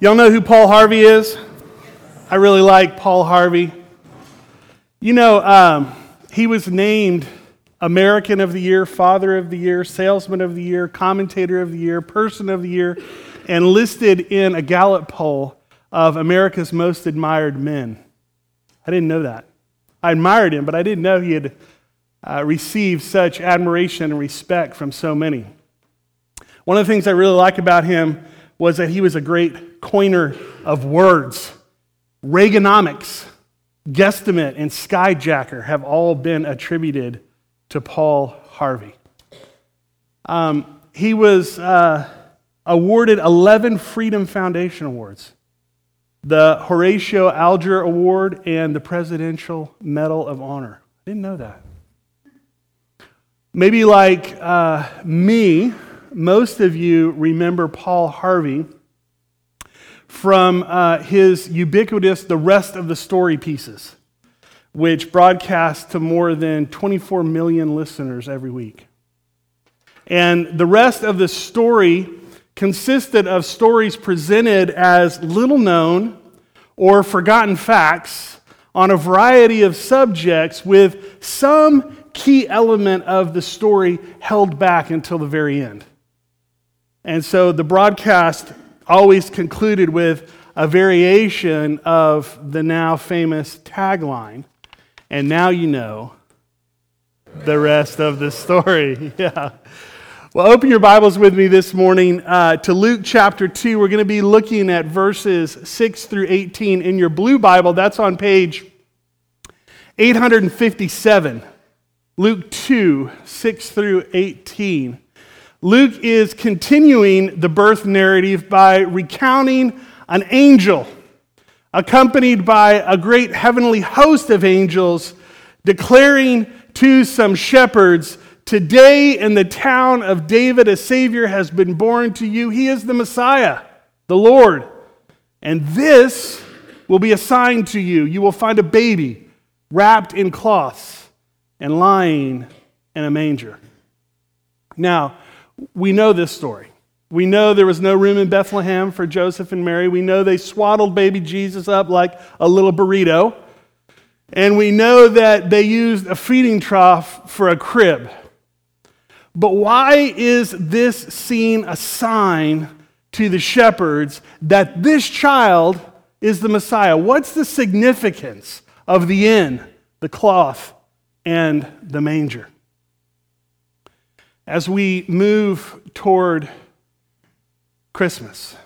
Y'all know who Paul Harvey is? I really like Paul Harvey. You know, um, he was named American of the Year, Father of the Year, Salesman of the Year, Commentator of the Year, Person of the Year, and listed in a Gallup poll of America's most admired men. I didn't know that. I admired him, but I didn't know he had uh, received such admiration and respect from so many. One of the things I really like about him was that he was a great coiner of words. Reaganomics, guesstimate, and skyjacker have all been attributed to Paul Harvey. Um, he was uh, awarded 11 Freedom Foundation Awards the Horatio Alger Award and the Presidential Medal of Honor. I didn't know that. Maybe like uh, me, most of you remember Paul Harvey from uh, his ubiquitous The Rest of the Story pieces, which broadcast to more than 24 million listeners every week. And the rest of the story consisted of stories presented as little known or forgotten facts on a variety of subjects with some key element of the story held back until the very end. And so the broadcast always concluded with a variation of the now famous tagline. And now you know the rest of the story. yeah. Well, open your Bibles with me this morning uh, to Luke chapter 2. We're going to be looking at verses 6 through 18 in your blue Bible. That's on page 857. Luke 2, 6 through 18. Luke is continuing the birth narrative by recounting an angel accompanied by a great heavenly host of angels declaring to some shepherds, Today in the town of David, a Savior has been born to you. He is the Messiah, the Lord. And this will be a sign to you. You will find a baby wrapped in cloths and lying in a manger. Now, we know this story. We know there was no room in Bethlehem for Joseph and Mary. We know they swaddled baby Jesus up like a little burrito. And we know that they used a feeding trough for a crib. But why is this scene a sign to the shepherds that this child is the Messiah? What's the significance of the inn, the cloth, and the manger? As we move toward Christmas,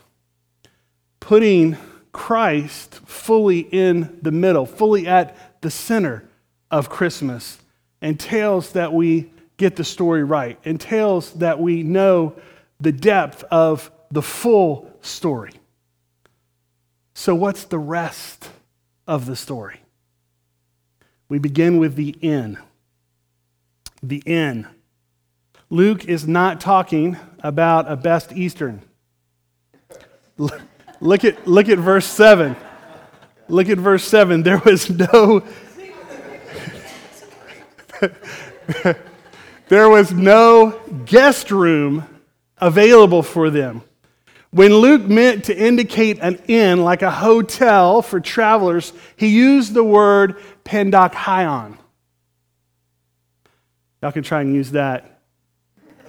putting Christ fully in the middle, fully at the center of Christmas, entails that we get the story right, entails that we know the depth of the full story. So, what's the rest of the story? We begin with the inn. The inn Luke is not talking about a best Eastern. Look at, look at verse 7. Look at verse 7. There was no. there was no guest room available for them. When Luke meant to indicate an inn, like a hotel for travelers, he used the word pendachion. Y'all can try and use that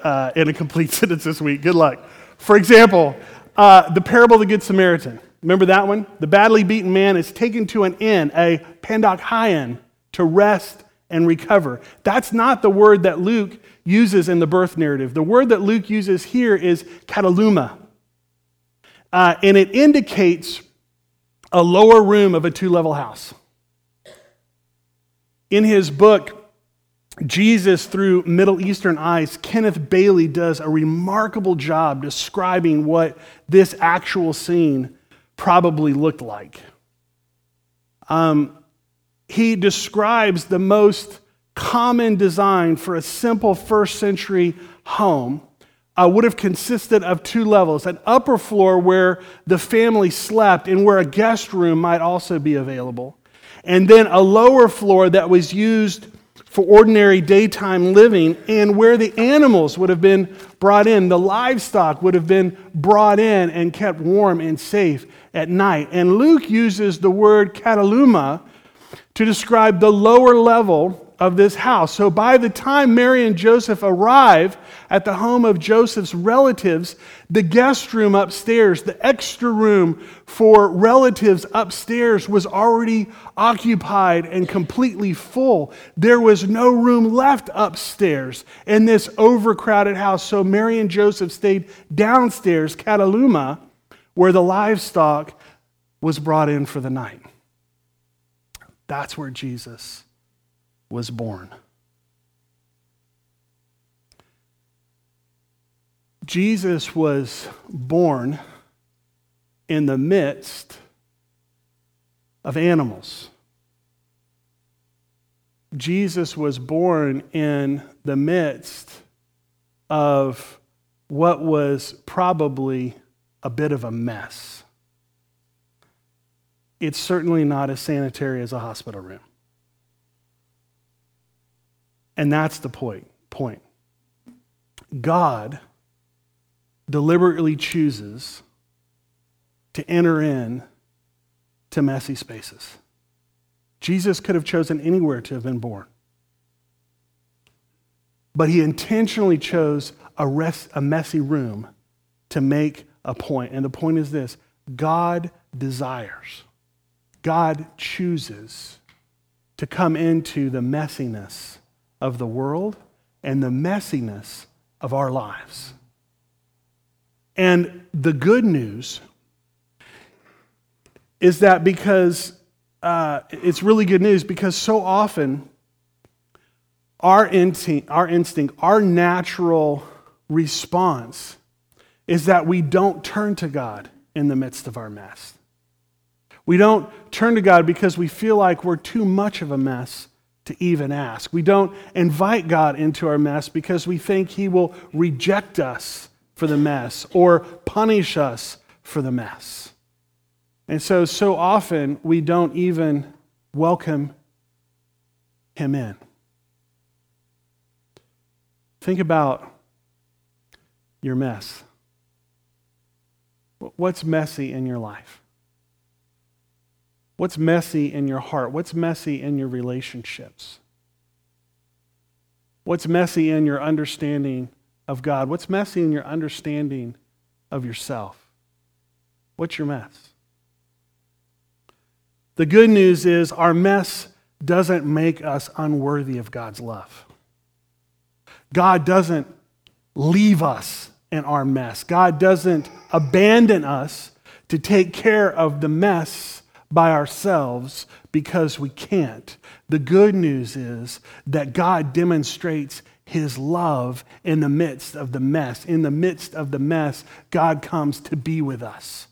uh, in a complete sentence this week. Good luck. For example, uh, the parable of the Good Samaritan. Remember that one? The badly beaten man is taken to an inn, a pendachion, to rest and recover. That's not the word that Luke uses in the birth narrative. The word that Luke uses here is kataluma. Uh, and it indicates a lower room of a two level house. In his book, Jesus through Middle Eastern eyes, Kenneth Bailey does a remarkable job describing what this actual scene probably looked like. Um, he describes the most common design for a simple first century home uh, would have consisted of two levels an upper floor where the family slept and where a guest room might also be available, and then a lower floor that was used for ordinary daytime living and where the animals would have been brought in. The livestock would have been brought in and kept warm and safe at night. And Luke uses the word kataluma to describe the lower level of this house. So by the time Mary and Joseph arrive at the home of Joseph's relatives, the guest room upstairs, the extra room for relatives upstairs, was already occupied and completely full. There was no room left upstairs in this overcrowded house. So Mary and Joseph stayed downstairs, Kataluma, where the livestock was brought in for the night. That's where Jesus was born. Jesus was born in the midst of animals. Jesus was born in the midst of what was probably a bit of a mess. It's certainly not as sanitary as a hospital room. And that's the point. Point. God deliberately chooses to enter in to messy spaces. Jesus could have chosen anywhere to have been born. But he intentionally chose a, rest, a messy room to make a point. And the point is this God desires, God chooses to come into the messiness of the world and the messiness of our lives. And the good news is that because uh, it's really good news because so often our instinct, our instinct, our natural response is that we don't turn to God in the midst of our mess. We don't turn to God because we feel like we're too much of a mess to even ask. We don't invite God into our mess because we think He will reject us for the mess or punish us for the mess. And so, so often we don't even welcome Him in. Think about your mess. What's messy in your life? What's messy in your heart? What's messy in your relationships? What's messy in your understanding of God? What's messy in your understanding of yourself? What's your mess? The good news is our mess doesn't make us unworthy of God's love. God doesn't leave us in our mess. God doesn't abandon us to take care of the mess by ourselves because we can't. The good news is that God demonstrates his love in the midst of the mess. In the midst of the mess, God comes to be with us.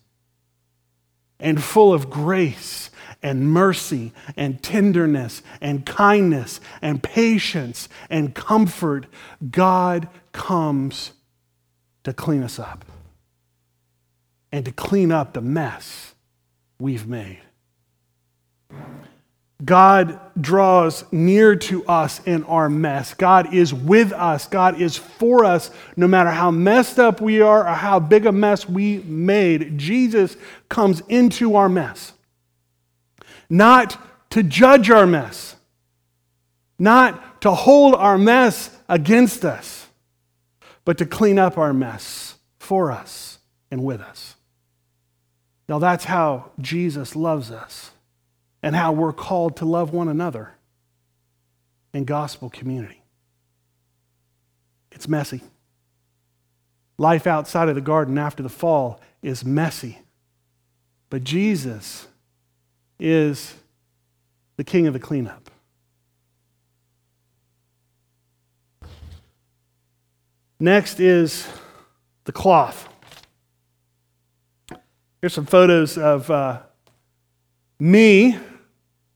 And full of grace and mercy and tenderness and kindness and patience and comfort, God comes to clean us up and to clean up the mess we've made. God draws near to us in our mess. God is with us. God is for us no matter how messed up we are or how big a mess we made. Jesus comes into our mess. Not to judge our mess, not to hold our mess against us, but to clean up our mess for us and with us. Now that's how Jesus loves us and how we're called to love one another in gospel community. It's messy. Life outside of the garden after the fall is messy. But Jesus is the king of the cleanup. Next is the cloth. Here's some photos of uh, me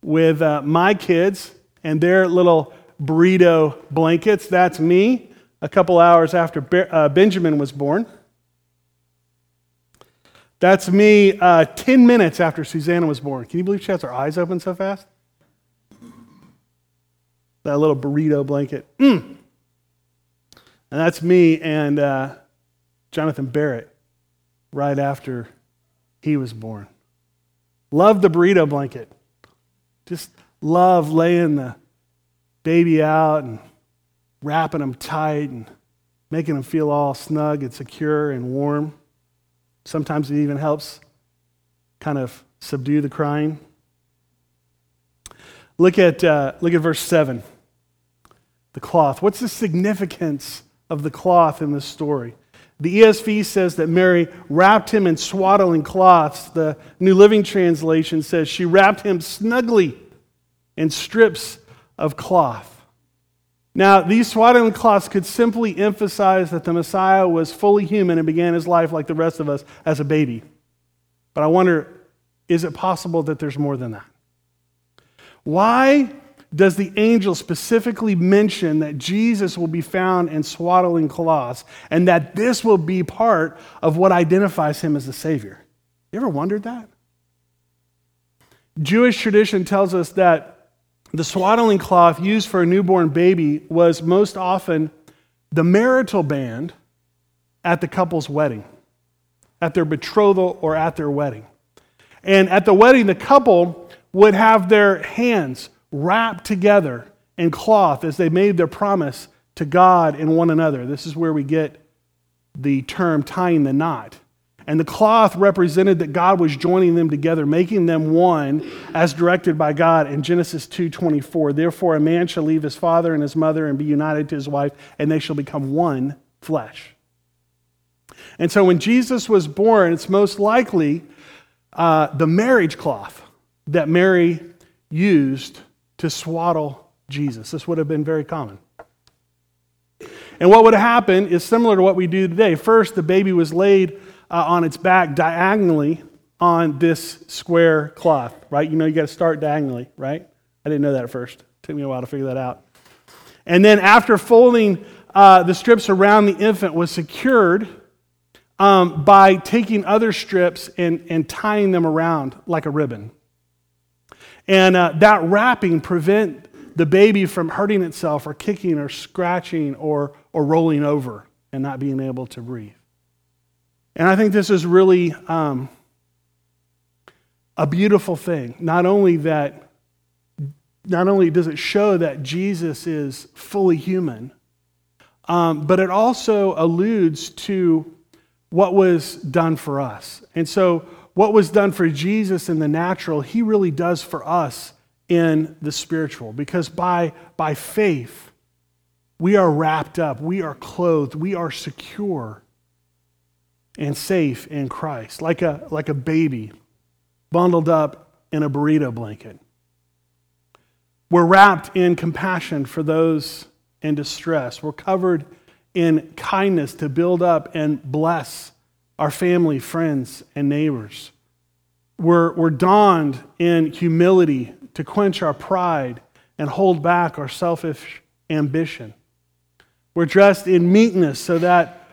with uh, my kids and their little burrito blankets. That's me a couple hours after Be- uh, Benjamin was born. That's me uh, 10 minutes after Susanna was born. Can you believe she has her eyes open so fast? that little burrito blanket. Mm. And that's me and uh, Jonathan Barrett right after he was born. Love the burrito blanket. Just love laying the baby out and wrapping them tight and making them feel all snug and secure and warm. Sometimes it even helps kind of subdue the crying. Look at, uh, look at verse 7. The cloth. What's the significance of the cloth in this story? The ESV says that Mary wrapped him in swaddling cloths. The New Living Translation says she wrapped him snugly in strips of cloth. Now, these swaddling cloths could simply emphasize that the Messiah was fully human and began his life like the rest of us as a baby. But I wonder is it possible that there's more than that? Why does the angel specifically mention that Jesus will be found in swaddling cloths and that this will be part of what identifies him as the Savior? You ever wondered that? Jewish tradition tells us that the swaddling cloth used for a newborn baby was most often the marital band at the couple's wedding, at their betrothal or at their wedding. And at the wedding, the couple would have their hands wrapped together in cloth as they made their promise to God and one another. This is where we get the term tying the knot. And the cloth represented that God was joining them together, making them one as directed by God in Genesis 2:24. Therefore a man shall leave his father and his mother and be united to his wife, and they shall become one flesh. And so when Jesus was born, it's most likely uh, the marriage cloth that Mary used to swaddle Jesus. This would have been very common. And what would happen is similar to what we do today. First, the baby was laid uh, on its back diagonally on this square cloth, right? You know, you got to start diagonally, right? I didn't know that at first. It took me a while to figure that out. And then after folding uh, the strips around the infant was secured um, by taking other strips and, and tying them around like a ribbon. And uh, that wrapping prevent the baby from hurting itself or kicking or scratching or, or rolling over and not being able to breathe. And I think this is really um, a beautiful thing. Not only that, not only does it show that Jesus is fully human, um, but it also alludes to what was done for us. And so, what was done for Jesus in the natural, he really does for us in the spiritual. Because by, by faith, we are wrapped up, we are clothed, we are secure and safe in Christ, like a, like a baby bundled up in a burrito blanket. We're wrapped in compassion for those in distress. We're covered in kindness to build up and bless our family, friends, and neighbors. We're, we're donned in humility to quench our pride and hold back our selfish ambition. We're dressed in meekness so that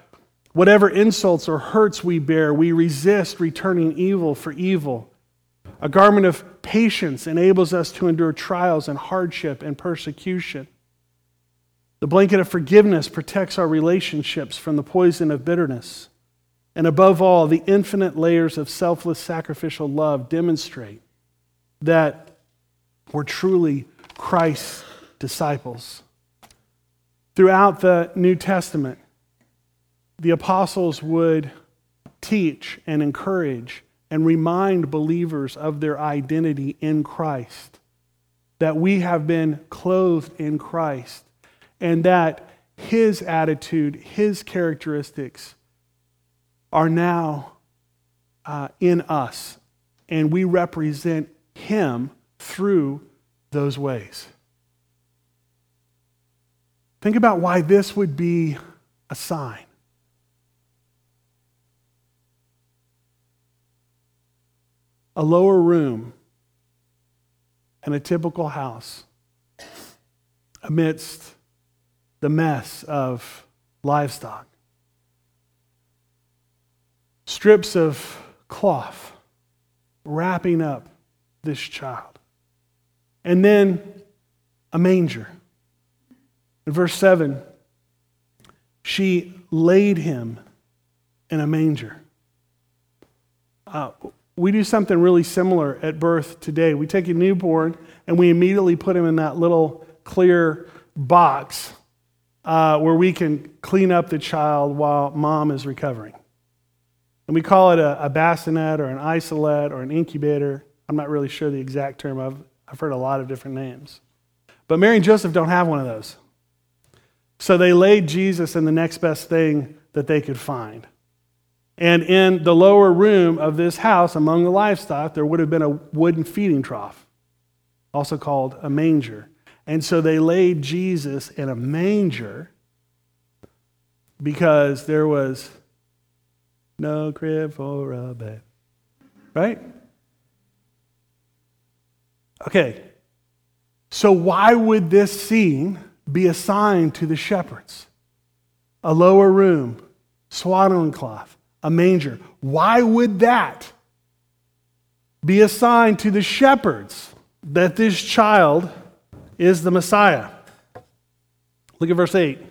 whatever insults or hurts we bear, we resist returning evil for evil. A garment of patience enables us to endure trials and hardship and persecution. The blanket of forgiveness protects our relationships from the poison of bitterness. And above all, the infinite layers of selfless sacrificial love demonstrate that we're truly Christ's disciples. Throughout the New Testament, the apostles would teach and encourage and remind believers of their identity in Christ, that we have been clothed in Christ, and that his attitude, his characteristics are now uh, in us, and we represent him through those ways. Think about why this would be a sign. A lower room in a typical house amidst the mess of livestock. Strips of cloth wrapping up this child. And then a manger In verse 7, she laid him in a manger. Uh, we do something really similar at birth today. We take a newborn and we immediately put him in that little clear box uh, where we can clean up the child while mom is recovering. And we call it a, a bassinet or an isolette or an incubator. I'm not really sure the exact term. I've, I've heard a lot of different names. But Mary and Joseph don't have one of those. So they laid Jesus in the next best thing that they could find. And in the lower room of this house, among the livestock, there would have been a wooden feeding trough, also called a manger. And so they laid Jesus in a manger because there was no crib for a bed. Right? Okay. So, why would this scene be assigned to the shepherds? A lower room, swaddling cloth, a manger. Why would that be assigned to the shepherds that this child is the Messiah? Look at verse 8.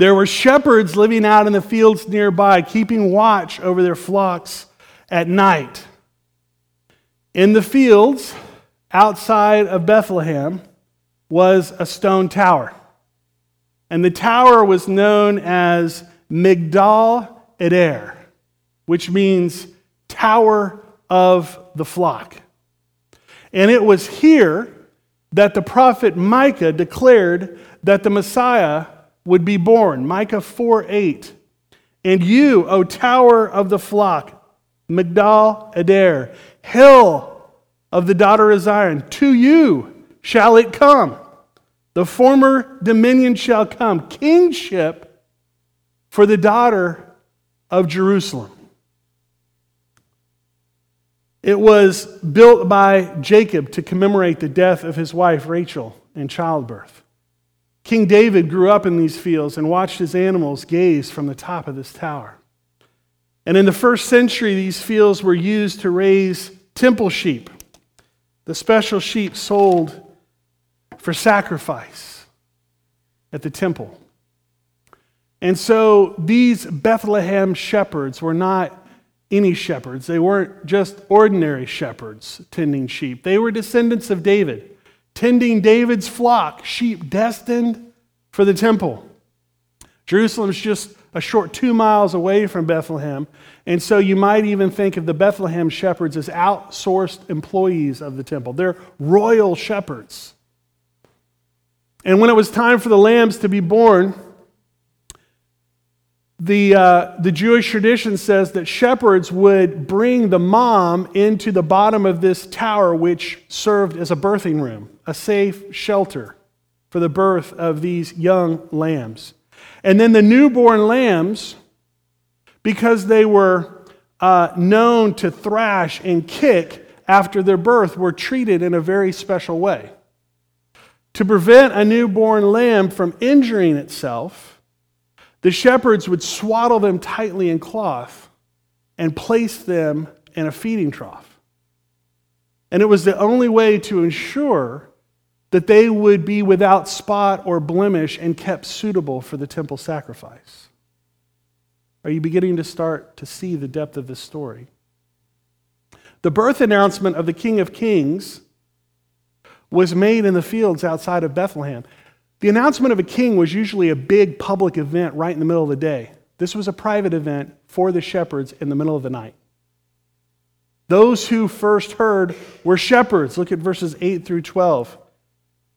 There were shepherds living out in the fields nearby, keeping watch over their flocks at night. In the fields outside of Bethlehem was a stone tower. And the tower was known as Migdal Eder, which means tower of the flock. And it was here that the prophet Micah declared that the Messiah would be born. Micah 4 8. And you, O tower of the flock, Migdal Eder, hill of the daughter of Zion, to you shall it come. The former dominion shall come, kingship for the daughter of Jerusalem. It was built by Jacob to commemorate the death of his wife Rachel in childbirth. King David grew up in these fields and watched his animals gaze from the top of this tower. And in the first century, these fields were used to raise temple sheep, the special sheep sold for sacrifice at the temple. And so these Bethlehem shepherds were not any shepherds. They weren't just ordinary shepherds tending sheep. They were descendants of David tending David's flock, sheep destined for the temple. Jerusalem's just a short two miles away from Bethlehem, and so you might even think of the Bethlehem shepherds as outsourced employees of the temple. They're royal shepherds. And when it was time for the lambs to be born, the, uh, the Jewish tradition says that shepherds would bring the mom into the bottom of this tower, which served as a birthing room, a safe shelter for the birth of these young lambs. And then the newborn lambs, because they were uh, known to thrash and kick after their birth, were treated in a very special way. To prevent a newborn lamb from injuring itself, the shepherds would swaddle them tightly in cloth and place them in a feeding trough. And it was the only way to ensure that they would be without spot or blemish and kept suitable for the temple sacrifice. Are you beginning to start to see the depth of this story? The birth announcement of the King of Kings was made in the fields outside of Bethlehem. The announcement of a king was usually a big public event right in the middle of the day. This was a private event for the shepherds in the middle of the night. Those who first heard were shepherds. Look at verses 8 through 12.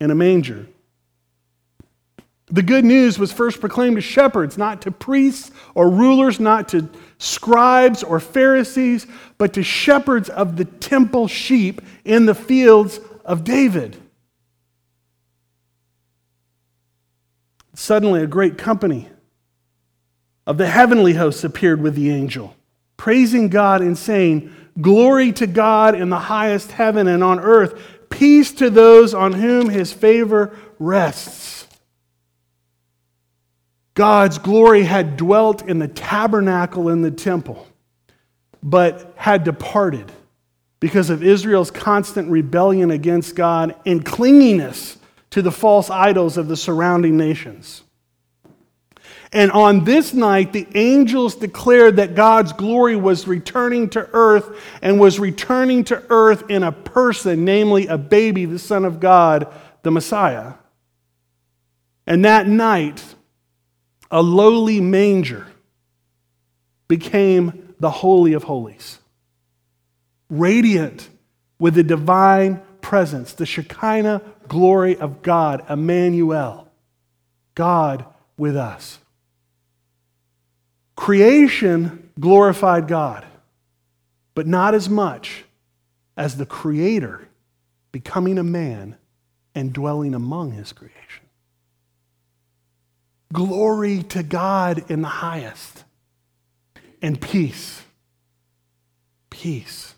in a manger. The good news was first proclaimed to shepherds, not to priests or rulers, not to scribes or Pharisees, but to shepherds of the temple sheep in the fields of David. Suddenly, a great company of the heavenly hosts appeared with the angel, praising God and saying, Glory to God in the highest heaven and on earth, peace to those on whom his favor rests. God's glory had dwelt in the tabernacle in the temple, but had departed because of Israel's constant rebellion against God and clinginess to the false idols of the surrounding nations. And on this night, the angels declared that God's glory was returning to earth and was returning to earth in a person, namely a baby, the Son of God, the Messiah. And that night, a lowly manger became the Holy of Holies, radiant with the divine presence, the Shekinah glory of God, Emmanuel, God with us. Creation glorified God, but not as much as the Creator becoming a man and dwelling among his creation. Glory to God in the highest, and peace. Peace.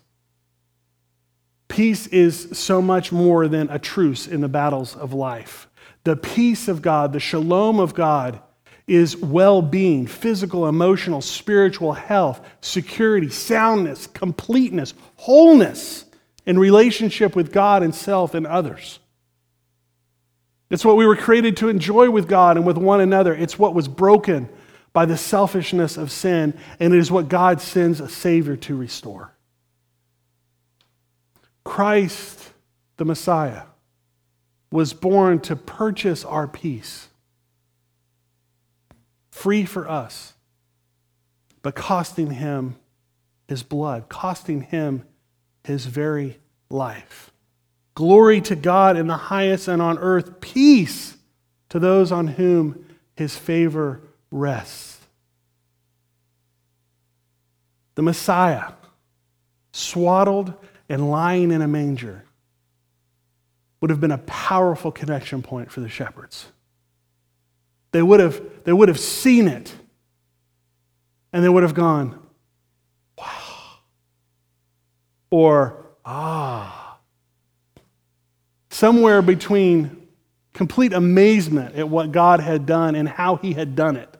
Peace is so much more than a truce in the battles of life. The peace of God, the shalom of God, is well being, physical, emotional, spiritual health, security, soundness, completeness, wholeness in relationship with God and self and others. It's what we were created to enjoy with God and with one another. It's what was broken by the selfishness of sin, and it is what God sends a Savior to restore. Christ, the Messiah, was born to purchase our peace free for us, but costing him his blood, costing him his very life. Glory to God in the highest and on earth, peace to those on whom his favor rests. The Messiah, swaddled and lying in a manger, would have been a powerful connection point for the shepherds. They would have, they would have seen it and they would have gone, wow. Or, ah. Somewhere between complete amazement at what God had done and how he had done it,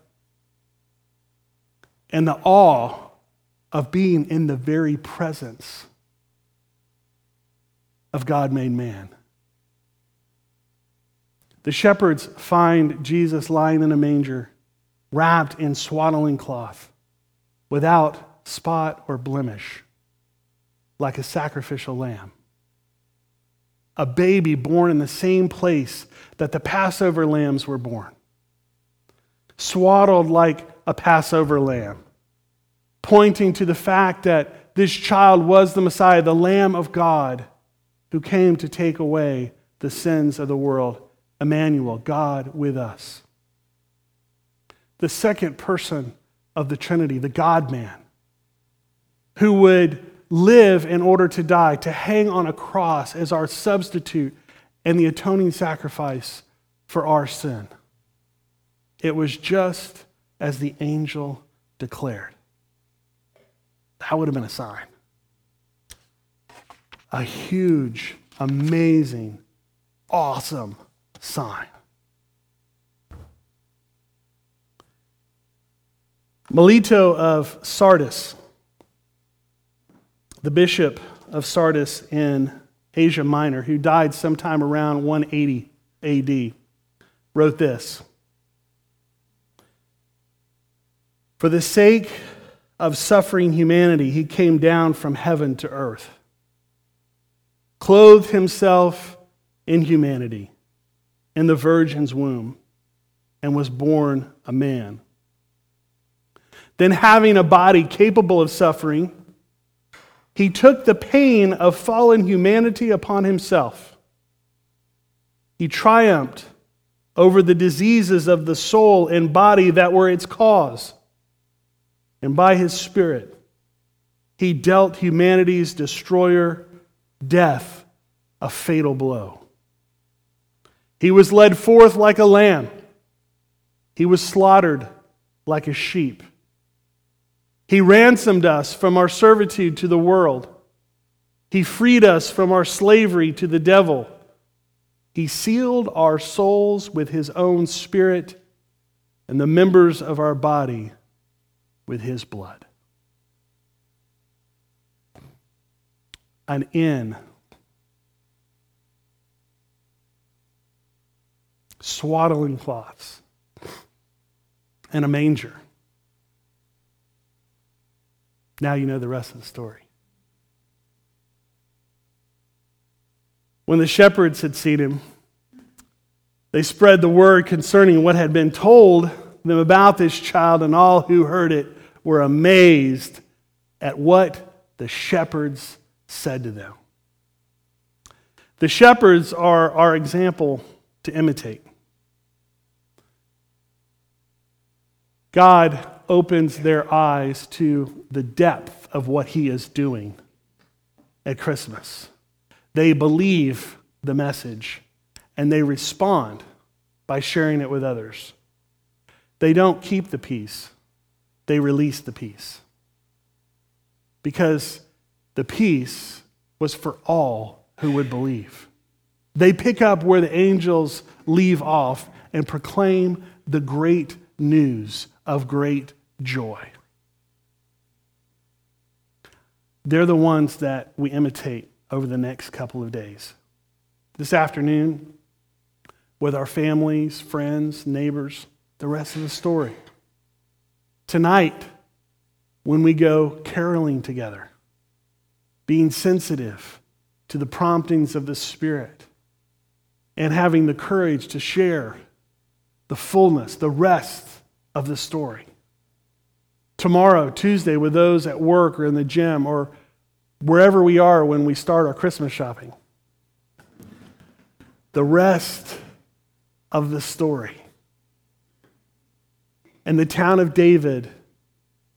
and the awe of being in the very presence of God made man. The shepherds find Jesus lying in a manger, wrapped in swaddling cloth, without spot or blemish, like a sacrificial lamb. A baby born in the same place that the Passover lambs were born, swaddled like a Passover lamb, pointing to the fact that this child was the Messiah, the Lamb of God, who came to take away the sins of the world. Emmanuel, God with us. The second person of the Trinity, the God man, who would live in order to die, to hang on a cross as our substitute and the atoning sacrifice for our sin. It was just as the angel declared. That would have been a sign. A huge, amazing, awesome sign. Melito of Sardis, the bishop of Sardis in Asia Minor, who died sometime around 180 AD, wrote this For the sake of suffering humanity, he came down from heaven to earth, clothed himself in humanity in the virgin's womb and was born a man. Then, having a body capable of suffering, he took the pain of fallen humanity upon himself. He triumphed over the diseases of the soul and body that were its cause. And by his Spirit, he dealt humanity's destroyer, death, a fatal blow. He was led forth like a lamb He was slaughtered like a sheep. He ransomed us from our servitude to the world. He freed us from our slavery to the devil. He sealed our souls with his own spirit and the members of our body with his blood. An inn swaddling cloths, and a manger. Now you know the rest of the story. When the shepherds had seen him, they spread the word concerning what had been told them about this child, and all who heard it were amazed at what the shepherds said to them. The shepherds are our example to imitate. God opens their eyes to the depth of what He is doing at Christmas. They believe the message and they respond by sharing it with others. They don't keep the peace, they release the peace. Because the peace was for all who would believe. They pick up where the angels leave off and proclaim the great news of great joy. They're the ones that we imitate over the next couple of days. This afternoon, with our families, friends, neighbors, the rest of the story. Tonight, when we go caroling together, being sensitive to the promptings of the Spirit, and having the courage to share the fullness, the rest of the story. Tomorrow, Tuesday, with those at work or in the gym or wherever we are when we start our Christmas shopping. The rest of the story. In the town of David,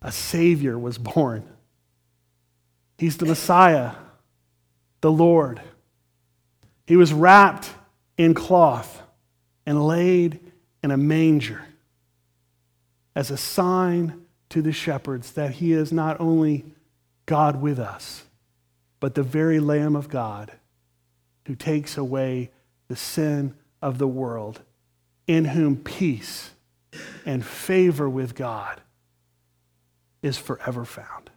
a Savior was born. He's the Messiah, the Lord. He was wrapped in cloth and laid in a manger as a sign to the shepherds that he is not only God with us, but the very Lamb of God who takes away the sin of the world, in whom peace and favor with God is forever found.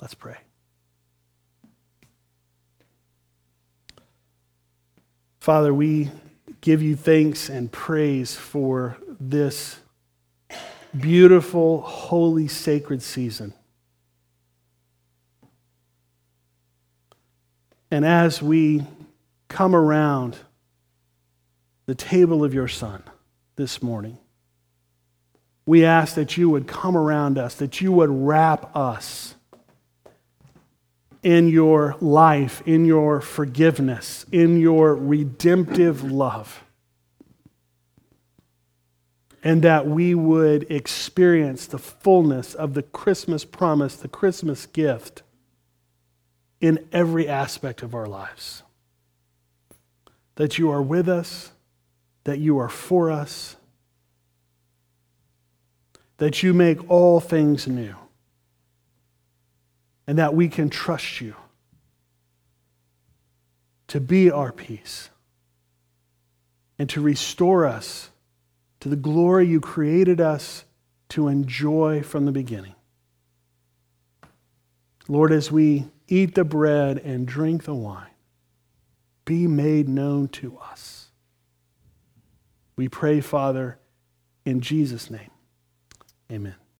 Let's pray. Father, we give you thanks and praise for this beautiful, holy, sacred season. And as we come around the table of your Son this morning, we ask that you would come around us, that you would wrap us in your life, in your forgiveness, in your redemptive love and that we would experience the fullness of the Christmas promise, the Christmas gift in every aspect of our lives. That you are with us, that you are for us, that you make all things new, and that we can trust you to be our peace and to restore us to the glory you created us to enjoy from the beginning. Lord, as we eat the bread and drink the wine, be made known to us. We pray, Father, in Jesus' name. Amen.